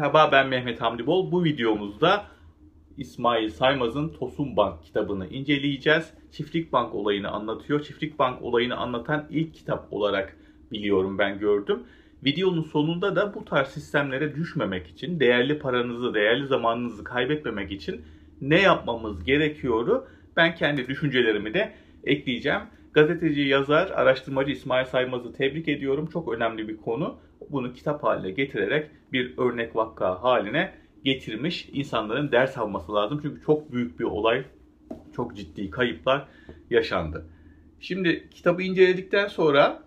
Merhaba ben Mehmet Hamdi Bol. Bu videomuzda İsmail Saymaz'ın Tosun Bank kitabını inceleyeceğiz. Çiftlik Bank olayını anlatıyor. Çiftlik Bank olayını anlatan ilk kitap olarak biliyorum ben gördüm. Videonun sonunda da bu tarz sistemlere düşmemek için, değerli paranızı, değerli zamanınızı kaybetmemek için ne yapmamız gerekiyoru ben kendi düşüncelerimi de ekleyeceğim. Gazeteci, yazar, araştırmacı İsmail Saymaz'ı tebrik ediyorum. Çok önemli bir konu. Bunu kitap haline getirerek bir örnek vakka haline getirmiş. İnsanların ders alması lazım. Çünkü çok büyük bir olay, çok ciddi kayıplar yaşandı. Şimdi kitabı inceledikten sonra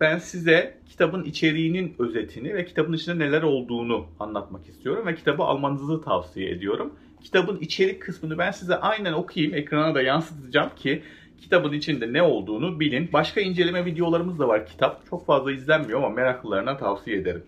ben size kitabın içeriğinin özetini ve kitabın içinde neler olduğunu anlatmak istiyorum ve kitabı almanızı tavsiye ediyorum. Kitabın içerik kısmını ben size aynen okuyayım, ekrana da yansıtacağım ki kitabın içinde ne olduğunu bilin. Başka inceleme videolarımız da var kitap. Çok fazla izlenmiyor ama meraklılarına tavsiye ederim.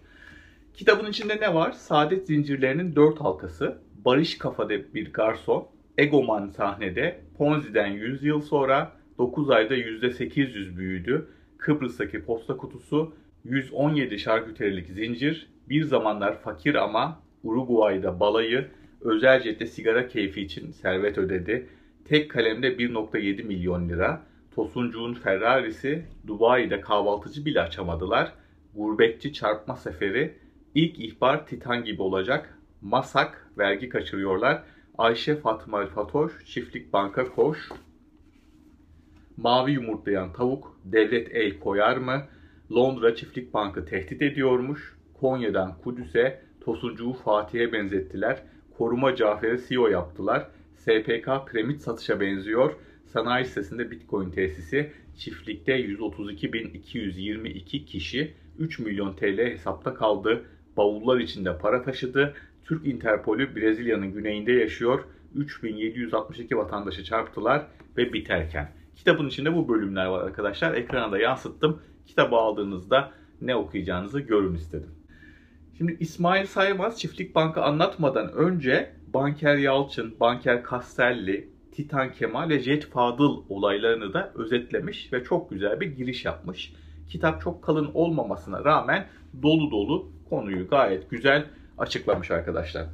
Kitabın içinde ne var? Saadet zincirlerinin dört halkası, Barış kafada bir garson, Egoman sahnede, Ponzi'den 100 yıl sonra 9 ayda %800 büyüdü, Kıbrıs'taki posta kutusu, 117 şarküterilik zincir, bir zamanlar fakir ama Uruguay'da balayı, özel jette sigara keyfi için servet ödedi, tek kalemde 1.7 milyon lira, Tosuncuğun Ferrari'si, Dubai'de kahvaltıcı bile açamadılar, gurbetçi çarpma seferi, ilk ihbar Titan gibi olacak, Masak, vergi kaçırıyorlar, Ayşe Fatma Fatoş, Çiftlik Banka Koş, Mavi yumurtlayan tavuk, devlet el koyar mı? Londra Çiftlik Bankı tehdit ediyormuş. Konya'dan Kudüs'e Tosuncuğu Fatih'e benzettiler. Koruma Cafer'i CEO yaptılar. SPK premit satışa benziyor. Sanayi sitesinde Bitcoin tesisi. Çiftlikte 132.222 kişi 3 milyon TL hesapta kaldı. Bavullar içinde para taşıdı. Türk Interpolü Brezilya'nın güneyinde yaşıyor. 3762 vatandaşı çarptılar ve biterken. Kitabın içinde bu bölümler var arkadaşlar. Ekrana da yansıttım. Kitabı aldığınızda ne okuyacağınızı görün istedim. Şimdi İsmail Saymaz Çiftlik Bank'ı anlatmadan önce Banker Yalçın, Banker Castelli, Titan Kemal ve Jet Fadıl olaylarını da özetlemiş ve çok güzel bir giriş yapmış. Kitap çok kalın olmamasına rağmen dolu dolu konuyu gayet güzel açıklamış arkadaşlar.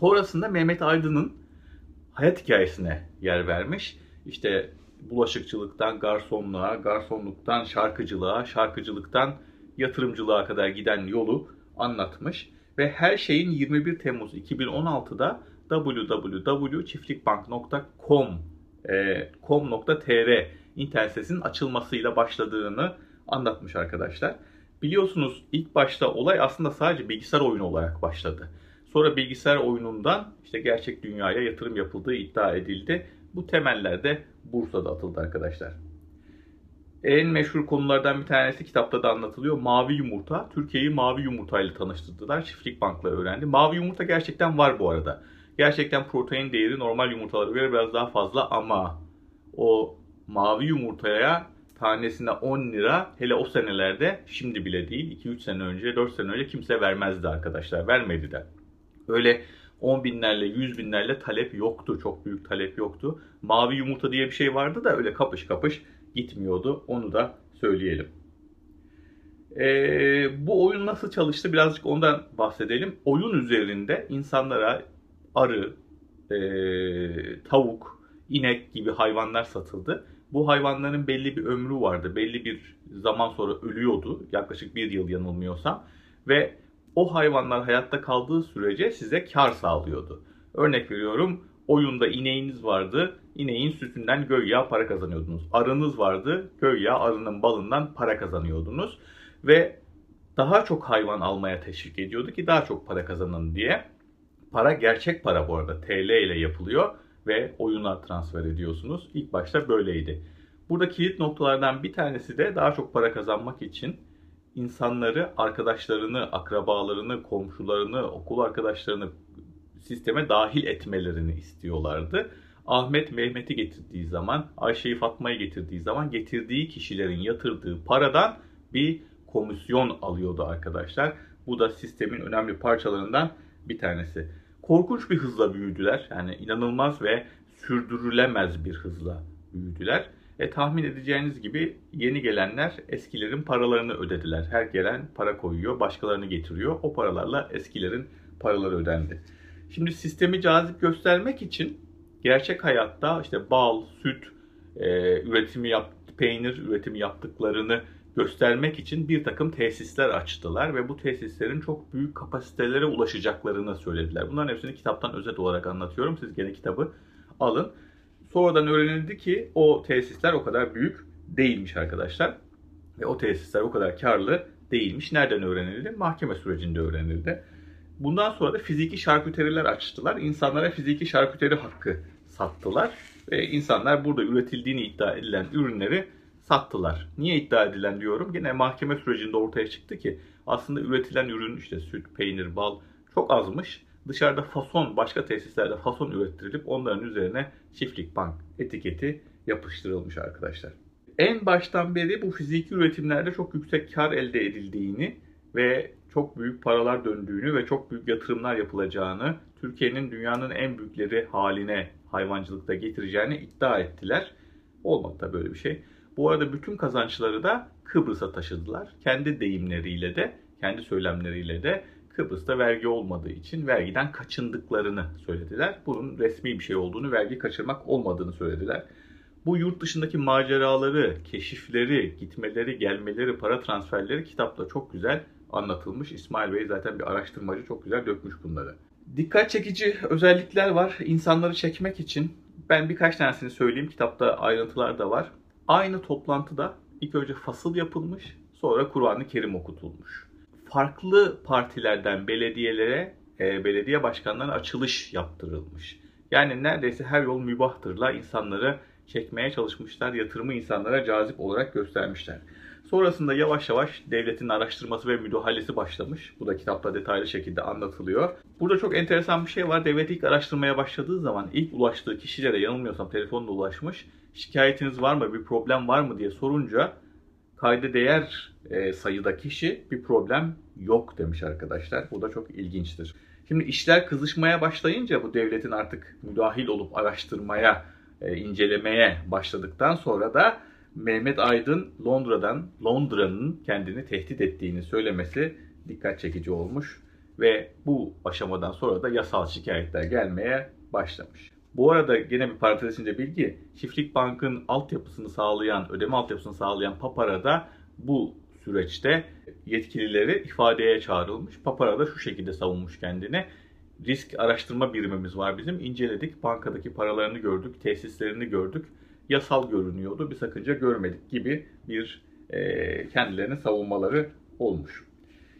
Sonrasında Mehmet Aydın'ın hayat hikayesine yer vermiş. İşte bulaşıkçılıktan garsonluğa, garsonluktan şarkıcılığa, şarkıcılıktan yatırımcılığa kadar giden yolu anlatmış ve her şeyin 21 Temmuz 2016'da www.çiftlikbank.com e, com.tr internet sitesinin açılmasıyla başladığını anlatmış arkadaşlar. Biliyorsunuz ilk başta olay aslında sadece bilgisayar oyunu olarak başladı. Sonra bilgisayar oyunundan işte gerçek dünyaya yatırım yapıldığı iddia edildi. Bu temeller de Bursa'da atıldı arkadaşlar. En meşhur konulardan bir tanesi kitapta da anlatılıyor. Mavi yumurta. Türkiye'yi mavi yumurta ile tanıştırdılar. Çiftlik bankla öğrendi. Mavi yumurta gerçekten var bu arada. Gerçekten protein değeri normal yumurtalara göre biraz daha fazla ama o mavi yumurtaya tanesine 10 lira hele o senelerde şimdi bile değil 2-3 sene önce 4 sene önce kimse vermezdi arkadaşlar. Vermedi de. Öyle 10 binlerle 100 binlerle talep yoktu. Çok büyük talep yoktu. Mavi yumurta diye bir şey vardı da öyle kapış kapış gitmiyordu. Onu da söyleyelim. Ee, bu oyun nasıl çalıştı birazcık ondan bahsedelim. Oyun üzerinde insanlara arı, e, tavuk, inek gibi hayvanlar satıldı. Bu hayvanların belli bir ömrü vardı. Belli bir zaman sonra ölüyordu. Yaklaşık bir yıl yanılmıyorsam. Ve o hayvanlar hayatta kaldığı sürece size kar sağlıyordu. Örnek veriyorum oyunda ineğiniz vardı. İneğin sütünden göya para kazanıyordunuz. Arınız vardı. Göya arının balından para kazanıyordunuz. Ve daha çok hayvan almaya teşvik ediyordu ki daha çok para kazanın diye. Para gerçek para bu arada. TL ile yapılıyor ve oyuna transfer ediyorsunuz. İlk başta böyleydi. Burada kilit noktalardan bir tanesi de daha çok para kazanmak için insanları, arkadaşlarını, akrabalarını, komşularını, okul arkadaşlarını sisteme dahil etmelerini istiyorlardı. Ahmet Mehmet'i getirdiği zaman, Ayşe'yi Fatma'yı getirdiği zaman getirdiği kişilerin yatırdığı paradan bir komisyon alıyordu arkadaşlar. Bu da sistemin önemli parçalarından bir tanesi. Korkunç bir hızla büyüdüler. Yani inanılmaz ve sürdürülemez bir hızla büyüdüler. E, tahmin edeceğiniz gibi yeni gelenler eskilerin paralarını ödediler. Her gelen para koyuyor, başkalarını getiriyor. O paralarla eskilerin paraları ödendi. Şimdi sistemi cazip göstermek için gerçek hayatta işte bal, süt e, üretimi yap, peynir üretimi yaptıklarını göstermek için bir takım tesisler açtılar ve bu tesislerin çok büyük kapasitelere ulaşacaklarını söylediler. Bunların hepsini kitaptan özet olarak anlatıyorum. Siz gene kitabı alın. Sonradan öğrenildi ki o tesisler o kadar büyük değilmiş arkadaşlar. Ve o tesisler o kadar karlı değilmiş. Nereden öğrenildi? Mahkeme sürecinde öğrenildi. Bundan sonra da fiziki şarküteriler açtılar. İnsanlara fiziki şarküteri hakkı sattılar. Ve insanlar burada üretildiğini iddia edilen ürünleri sattılar. Niye iddia edilen diyorum. Yine mahkeme sürecinde ortaya çıktı ki aslında üretilen ürün işte süt, peynir, bal çok azmış. Dışarıda fason, başka tesislerde fason ürettirilip onların üzerine çiftlik bank etiketi yapıştırılmış arkadaşlar. En baştan beri bu fiziki üretimlerde çok yüksek kar elde edildiğini ve çok büyük paralar döndüğünü ve çok büyük yatırımlar yapılacağını, Türkiye'nin dünyanın en büyükleri haline hayvancılıkta getireceğini iddia ettiler. Olmadı da böyle bir şey. Bu arada bütün kazançları da Kıbrıs'a taşıdılar. Kendi deyimleriyle de, kendi söylemleriyle de Kıbrıs'ta vergi olmadığı için vergiden kaçındıklarını söylediler. Bunun resmi bir şey olduğunu, vergi kaçırmak olmadığını söylediler. Bu yurt dışındaki maceraları, keşifleri, gitmeleri, gelmeleri, para transferleri kitapta çok güzel anlatılmış. İsmail Bey zaten bir araştırmacı çok güzel dökmüş bunları. Dikkat çekici özellikler var insanları çekmek için. Ben birkaç tanesini söyleyeyim. Kitapta ayrıntılar da var. Aynı toplantıda ilk önce fasıl yapılmış, sonra Kur'an-ı Kerim okutulmuş. Farklı partilerden belediyelere, e, belediye başkanlarına açılış yaptırılmış. Yani neredeyse her yol mübahtırla insanları çekmeye çalışmışlar, yatırımı insanlara cazip olarak göstermişler. Sonrasında yavaş yavaş devletin araştırması ve müdahalesi başlamış. Bu da kitapta detaylı şekilde anlatılıyor. Burada çok enteresan bir şey var. Devlet ilk araştırmaya başladığı zaman ilk ulaştığı kişilere yanılmıyorsam telefonla ulaşmış. Şikayetiniz var mı, bir problem var mı diye sorunca kayda değer e, sayıda kişi bir problem yok demiş arkadaşlar. Bu da çok ilginçtir. Şimdi işler kızışmaya başlayınca bu devletin artık müdahil olup araştırmaya, e, incelemeye başladıktan sonra da Mehmet Aydın Londra'dan Londra'nın kendini tehdit ettiğini söylemesi dikkat çekici olmuş ve bu aşamadan sonra da yasal şikayetler gelmeye başlamış. Bu arada gene bir parantez içinde bilgi, Çiftlik Bank'ın altyapısını sağlayan, ödeme altyapısını sağlayan Papara da bu süreçte yetkilileri ifadeye çağrılmış. Papara da şu şekilde savunmuş kendini. Risk araştırma birimimiz var bizim. İnceledik, bankadaki paralarını gördük, tesislerini gördük yasal görünüyordu, bir sakınca görmedik gibi bir e, kendilerini savunmaları olmuş.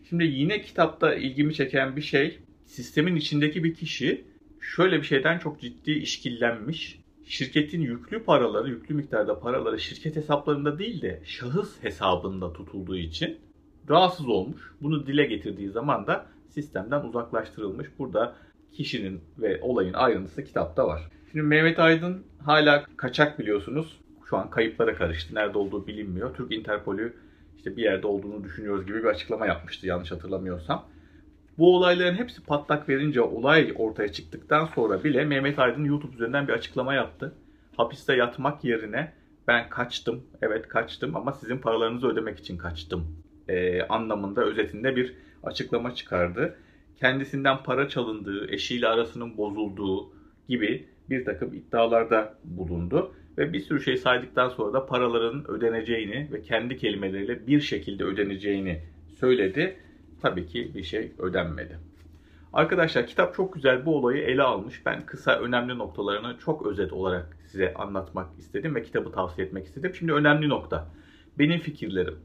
Şimdi yine kitapta ilgimi çeken bir şey, sistemin içindeki bir kişi şöyle bir şeyden çok ciddi işkillenmiş. Şirketin yüklü paraları, yüklü miktarda paraları şirket hesaplarında değil de şahıs hesabında tutulduğu için rahatsız olmuş. Bunu dile getirdiği zaman da sistemden uzaklaştırılmış. Burada kişinin ve olayın ayrıntısı kitapta var. Şimdi Mehmet Aydın hala kaçak biliyorsunuz. Şu an kayıplara karıştı. Nerede olduğu bilinmiyor. Türk Interpolü işte bir yerde olduğunu düşünüyoruz gibi bir açıklama yapmıştı yanlış hatırlamıyorsam. Bu olayların hepsi patlak verince olay ortaya çıktıktan sonra bile Mehmet Aydın YouTube üzerinden bir açıklama yaptı. Hapiste yatmak yerine ben kaçtım, evet kaçtım ama sizin paralarınızı ödemek için kaçtım e, anlamında özetinde bir açıklama çıkardı. Kendisinden para çalındığı, eşiyle arasının bozulduğu gibi bir takım iddialarda bulundu. Ve bir sürü şey saydıktan sonra da paraların ödeneceğini ve kendi kelimeleriyle bir şekilde ödeneceğini söyledi. Tabii ki bir şey ödenmedi. Arkadaşlar kitap çok güzel bu olayı ele almış. Ben kısa önemli noktalarını çok özet olarak size anlatmak istedim ve kitabı tavsiye etmek istedim. Şimdi önemli nokta. Benim fikirlerim.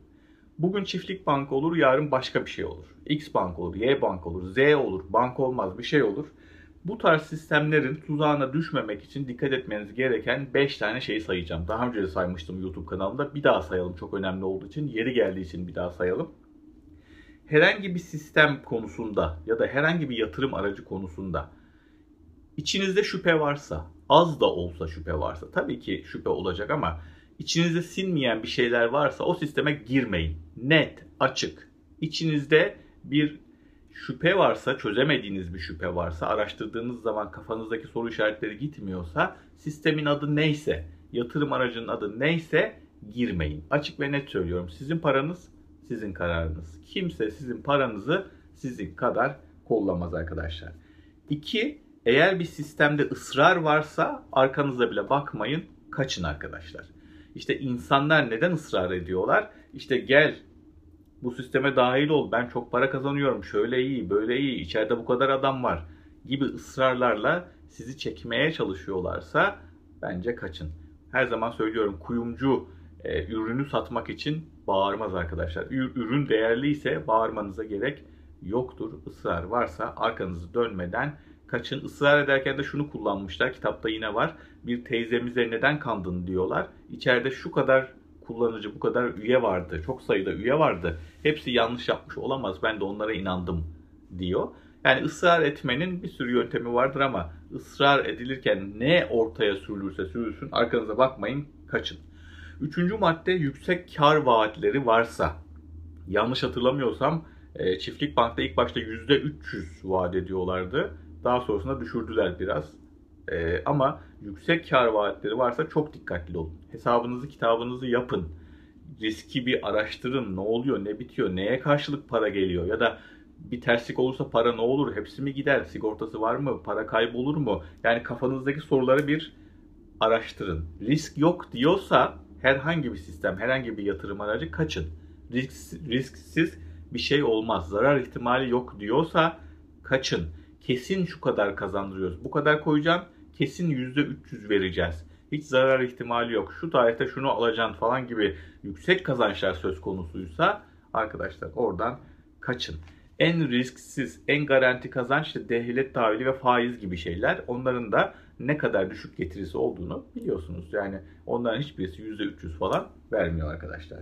Bugün çiftlik bank olur, yarın başka bir şey olur. X bank olur, Y bank olur, Z olur, bank olmaz bir şey olur. Bu tarz sistemlerin tuzağına düşmemek için dikkat etmeniz gereken 5 tane şey sayacağım. Daha önce de saymıştım YouTube kanalımda. Bir daha sayalım çok önemli olduğu için. Yeri geldiği için bir daha sayalım. Herhangi bir sistem konusunda ya da herhangi bir yatırım aracı konusunda içinizde şüphe varsa, az da olsa şüphe varsa, tabii ki şüphe olacak ama içinizde sinmeyen bir şeyler varsa o sisteme girmeyin. Net, açık. İçinizde bir şüphe varsa, çözemediğiniz bir şüphe varsa, araştırdığınız zaman kafanızdaki soru işaretleri gitmiyorsa, sistemin adı neyse, yatırım aracının adı neyse girmeyin. Açık ve net söylüyorum. Sizin paranız sizin kararınız. Kimse sizin paranızı sizin kadar kollamaz arkadaşlar. İki, eğer bir sistemde ısrar varsa arkanıza bile bakmayın, kaçın arkadaşlar. İşte insanlar neden ısrar ediyorlar? İşte gel bu sisteme dahil ol, ben çok para kazanıyorum, şöyle iyi, böyle iyi, içeride bu kadar adam var gibi ısrarlarla sizi çekmeye çalışıyorlarsa bence kaçın. Her zaman söylüyorum kuyumcu e, ürünü satmak için bağırmaz arkadaşlar. Ürün değerliyse bağırmanıza gerek yoktur. Israr varsa arkanızı dönmeden kaçın. Israr ederken de şunu kullanmışlar. Kitapta yine var. Bir teyzemize neden kandın diyorlar. İçeride şu kadar kullanıcı, bu kadar üye vardı. Çok sayıda üye vardı. Hepsi yanlış yapmış olamaz. Ben de onlara inandım diyor. Yani ısrar etmenin bir sürü yöntemi vardır ama ısrar edilirken ne ortaya sürülürse sürülsün arkanıza bakmayın, kaçın. Üçüncü madde yüksek kar vaatleri varsa. Yanlış hatırlamıyorsam e, Çiftlik Bank'ta ilk başta %300 vaat ediyorlardı. Daha sonrasında düşürdüler biraz. E, ama yüksek kar vaatleri varsa çok dikkatli olun. Hesabınızı kitabınızı yapın. Riski bir araştırın. Ne oluyor, ne bitiyor, neye karşılık para geliyor ya da bir terslik olursa para ne olur? Hepsi mi gider? Sigortası var mı? Para kaybolur mu? Yani kafanızdaki soruları bir araştırın. Risk yok diyorsa herhangi bir sistem, herhangi bir yatırım aracı kaçın. Risk, risksiz bir şey olmaz. Zarar ihtimali yok diyorsa kaçın. Kesin şu kadar kazandırıyoruz. Bu kadar koyacağım. Kesin %300 vereceğiz. Hiç zarar ihtimali yok. Şu tarihte şunu alacaksın falan gibi yüksek kazançlar söz konusuysa arkadaşlar oradan kaçın. En risksiz, en garanti kazanç işte devlet tahvili ve faiz gibi şeyler. Onların da ne kadar düşük getirisi olduğunu biliyorsunuz. Yani onların hiçbirisi %300 falan vermiyor arkadaşlar.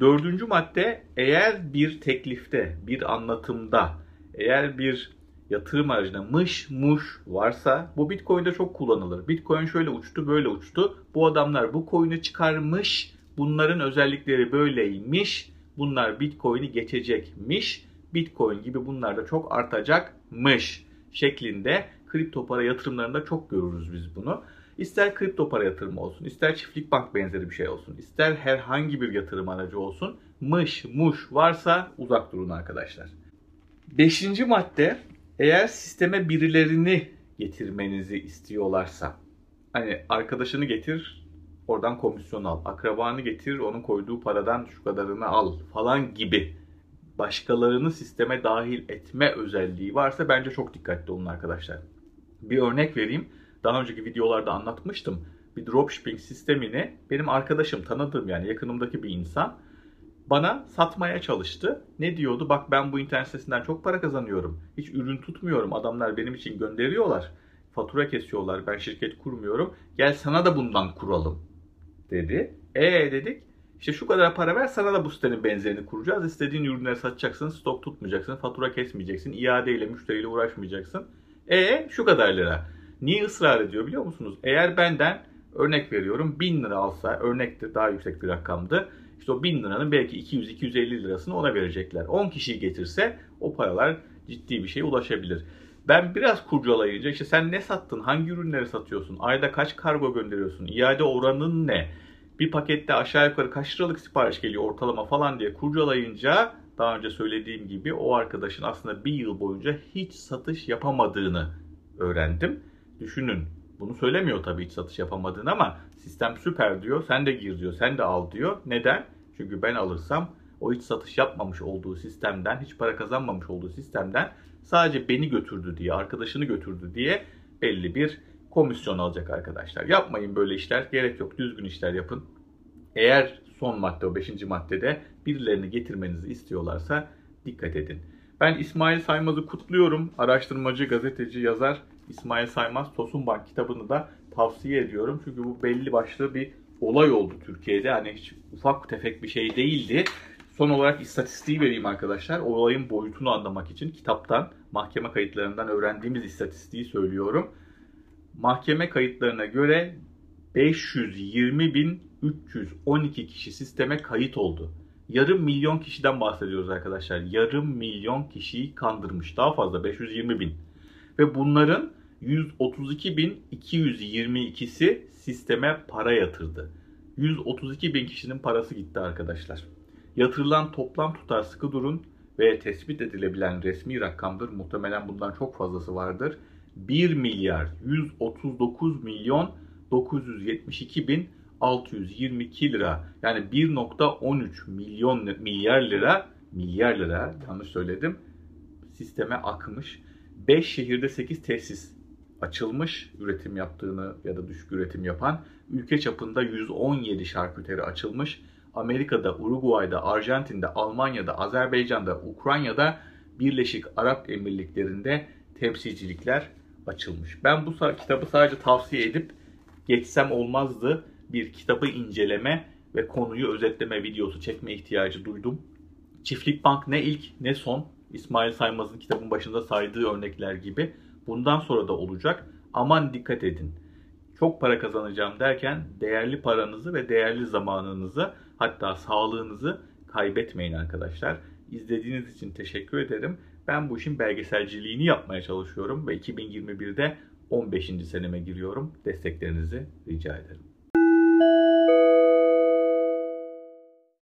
Dördüncü madde eğer bir teklifte, bir anlatımda, eğer bir yatırım aracına mış muş varsa bu Bitcoin'de çok kullanılır. Bitcoin şöyle uçtu böyle uçtu. Bu adamlar bu coin'i çıkarmış. Bunların özellikleri böyleymiş. Bunlar Bitcoin'i geçecekmiş. Bitcoin gibi bunlar da çok artacakmış şeklinde kripto para yatırımlarında çok görürüz biz bunu. İster kripto para yatırımı olsun, ister çiftlik bank benzeri bir şey olsun, ister herhangi bir yatırım aracı olsun, mış muş varsa uzak durun arkadaşlar. Beşinci madde, eğer sisteme birilerini getirmenizi istiyorlarsa, hani arkadaşını getir, oradan komisyon al, akrabanı getir, onun koyduğu paradan şu kadarını al falan gibi başkalarını sisteme dahil etme özelliği varsa bence çok dikkatli olun arkadaşlar. Bir örnek vereyim. Daha önceki videolarda anlatmıştım. Bir dropshipping sistemini benim arkadaşım, tanıdığım yani yakınımdaki bir insan bana satmaya çalıştı. Ne diyordu? Bak ben bu internet sitesinden çok para kazanıyorum. Hiç ürün tutmuyorum. Adamlar benim için gönderiyorlar. Fatura kesiyorlar. Ben şirket kurmuyorum. Gel sana da bundan kuralım dedi. E dedik. İşte şu kadar para ver sana da bu sitenin benzerini kuracağız. İstediğin ürünleri satacaksın, stok tutmayacaksın, fatura kesmeyeceksin, iadeyle, müşteriyle uğraşmayacaksın. E şu kadar lira. Niye ısrar ediyor biliyor musunuz? Eğer benden örnek veriyorum 1000 lira alsa örnekti daha yüksek bir rakamdı. İşte o 1000 liranın belki 200-250 lirasını ona verecekler. 10 kişi getirse o paralar ciddi bir şeye ulaşabilir. Ben biraz kurcalayınca işte sen ne sattın, hangi ürünleri satıyorsun, ayda kaç kargo gönderiyorsun, iade oranın ne, bir pakette aşağı yukarı kaç liralık sipariş geliyor ortalama falan diye kurcalayınca daha önce söylediğim gibi o arkadaşın aslında bir yıl boyunca hiç satış yapamadığını öğrendim. Düşünün bunu söylemiyor tabii hiç satış yapamadığını ama sistem süper diyor. Sen de gir diyor. Sen de al diyor. Neden? Çünkü ben alırsam o hiç satış yapmamış olduğu sistemden, hiç para kazanmamış olduğu sistemden sadece beni götürdü diye, arkadaşını götürdü diye belli bir komisyon alacak arkadaşlar. Yapmayın böyle işler. Gerek yok. Düzgün işler yapın. Eğer son madde o 5. maddede birilerini getirmenizi istiyorlarsa dikkat edin. Ben İsmail Saymaz'ı kutluyorum. Araştırmacı, gazeteci, yazar İsmail Saymaz Tosun Bank kitabını da tavsiye ediyorum. Çünkü bu belli başlı bir olay oldu Türkiye'de. Hani hiç ufak tefek bir şey değildi. Son olarak istatistiği vereyim arkadaşlar. Olayın boyutunu anlamak için kitaptan, mahkeme kayıtlarından öğrendiğimiz istatistiği söylüyorum. Mahkeme kayıtlarına göre 520.312 kişi sisteme kayıt oldu. Yarım milyon kişiden bahsediyoruz arkadaşlar. Yarım milyon kişiyi kandırmış. Daha fazla 520 bin. Ve bunların 132.222'si sisteme para yatırdı. 132 bin kişinin parası gitti arkadaşlar. Yatırılan toplam tutar sıkı durun ve tespit edilebilen resmi rakamdır. Muhtemelen bundan çok fazlası vardır. 1 milyar 139 milyon 972 bin 622 lira yani 1.13 milyon milyar lira milyar lira yanlış söyledim sisteme akmış. 5 şehirde 8 tesis açılmış üretim yaptığını ya da düşük üretim yapan. Ülke çapında 117 şarküteri açılmış. Amerika'da, Uruguay'da, Arjantin'de, Almanya'da, Azerbaycan'da, Ukrayna'da, Birleşik Arap Emirlikleri'nde temsilcilikler açılmış. Ben bu kitabı sadece tavsiye edip geçsem olmazdı. Bir kitabı inceleme ve konuyu özetleme videosu çekme ihtiyacı duydum. Çiftlik Bank ne ilk ne son İsmail Saymaz'ın kitabın başında saydığı örnekler gibi bundan sonra da olacak. Aman dikkat edin. Çok para kazanacağım derken değerli paranızı ve değerli zamanınızı hatta sağlığınızı kaybetmeyin arkadaşlar. İzlediğiniz için teşekkür ederim. Ben bu işin belgeselciliğini yapmaya çalışıyorum ve 2021'de 15. seneme giriyorum. Desteklerinizi rica ederim.